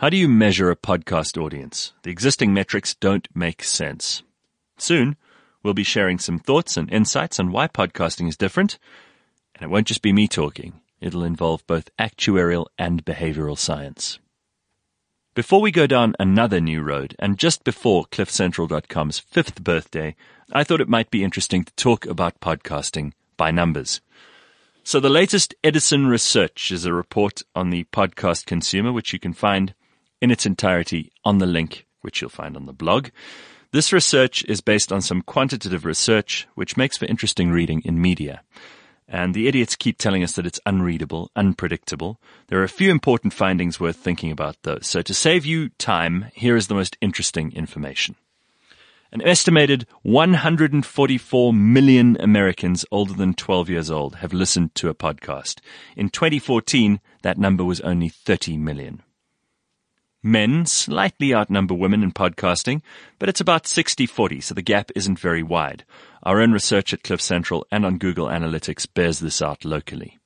How do you measure a podcast audience? The existing metrics don't make sense. Soon, we'll be sharing some thoughts and insights on why podcasting is different. And it won't just be me talking. It'll involve both actuarial and behavioral science. Before we go down another new road, and just before CliffCentral.com's fifth birthday, I thought it might be interesting to talk about podcasting by numbers. So the latest Edison research is a report on the podcast consumer, which you can find in its entirety on the link, which you'll find on the blog. This research is based on some quantitative research, which makes for interesting reading in media. And the idiots keep telling us that it's unreadable, unpredictable. There are a few important findings worth thinking about though. So to save you time, here is the most interesting information. An estimated 144 million Americans older than 12 years old have listened to a podcast. In 2014, that number was only 30 million. Men slightly outnumber women in podcasting, but it's about 60-40, so the gap isn't very wide. Our own research at Cliff Central and on Google Analytics bears this out locally.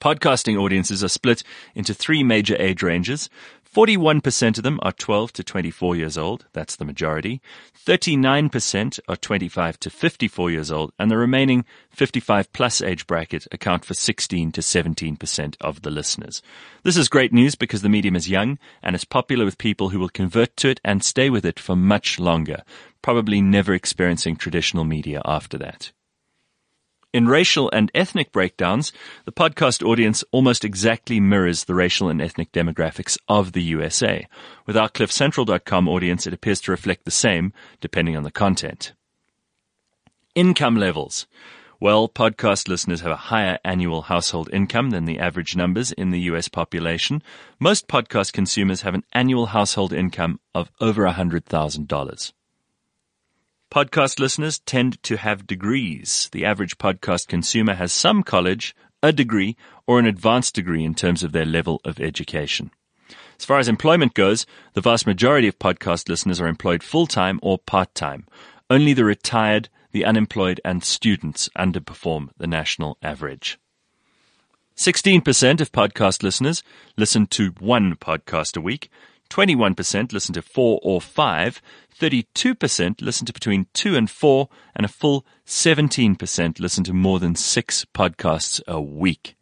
Podcasting audiences are split into three major age ranges. 41% of them are 12 to 24 years old. That's the majority. 39% are 25 to 54 years old. And the remaining 55 plus age bracket account for 16 to 17% of the listeners. This is great news because the medium is young and is popular with people who will convert to it and stay with it for much longer, probably never experiencing traditional media after that. In racial and ethnic breakdowns, the podcast audience almost exactly mirrors the racial and ethnic demographics of the USA. With our CliffCentral.com audience, it appears to reflect the same, depending on the content. Income levels. Well, podcast listeners have a higher annual household income than the average numbers in the US population. Most podcast consumers have an annual household income of over $100,000. Podcast listeners tend to have degrees. The average podcast consumer has some college, a degree, or an advanced degree in terms of their level of education. As far as employment goes, the vast majority of podcast listeners are employed full-time or part-time. Only the retired, the unemployed, and students underperform the national average. 16% of podcast listeners listen to one podcast a week, 21% listen to four or five, 32% listen to between two and four, and a full 17% listen to more than six podcasts a week.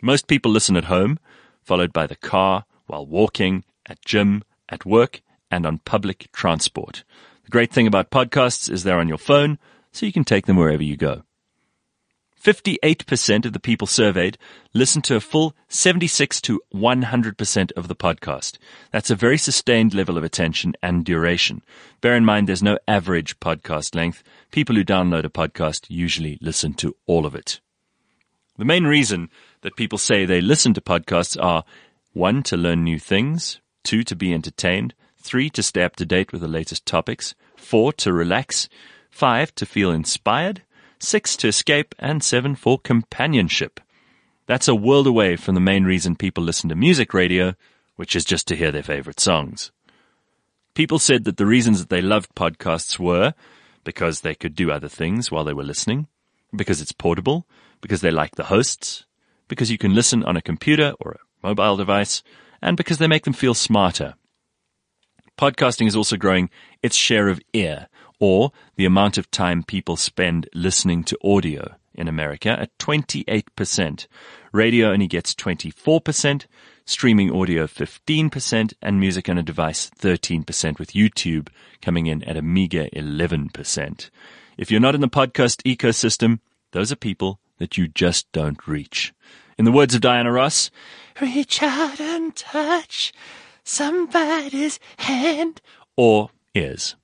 Most people listen at home, followed by the car, while walking, at gym, at work, and on public transport. The great thing about podcasts is they're on your phone, so you can take them wherever you go. 58% of the people surveyed listened to a full 76 to 100% of the podcast. That's a very sustained level of attention and duration. Bear in mind there's no average podcast length. People who download a podcast usually listen to all of it. The main reason that people say they listen to podcasts are one, to learn new things, two, to be entertained, three, to stay up to date with the latest topics, four, to relax, five, to feel inspired, six to escape, and seven for companionship. That's a world away from the main reason people listen to music radio, which is just to hear their favorite songs. People said that the reasons that they loved podcasts were because they could do other things while they were listening, because it's portable, because they like the hosts, because you can listen on a computer or a mobile device, and because they make them feel smarter. Podcasting is also growing its share of ear, or the amount of time people spend listening to audio in America at 28%. Radio only gets 24%, streaming audio 15%, and music on a device 13%, with YouTube coming in at a meager 11%. If you're not in the podcast ecosystem, those are people that you just don't reach. In the words of Diana Ross, reach out and touch somebody's hand or ears.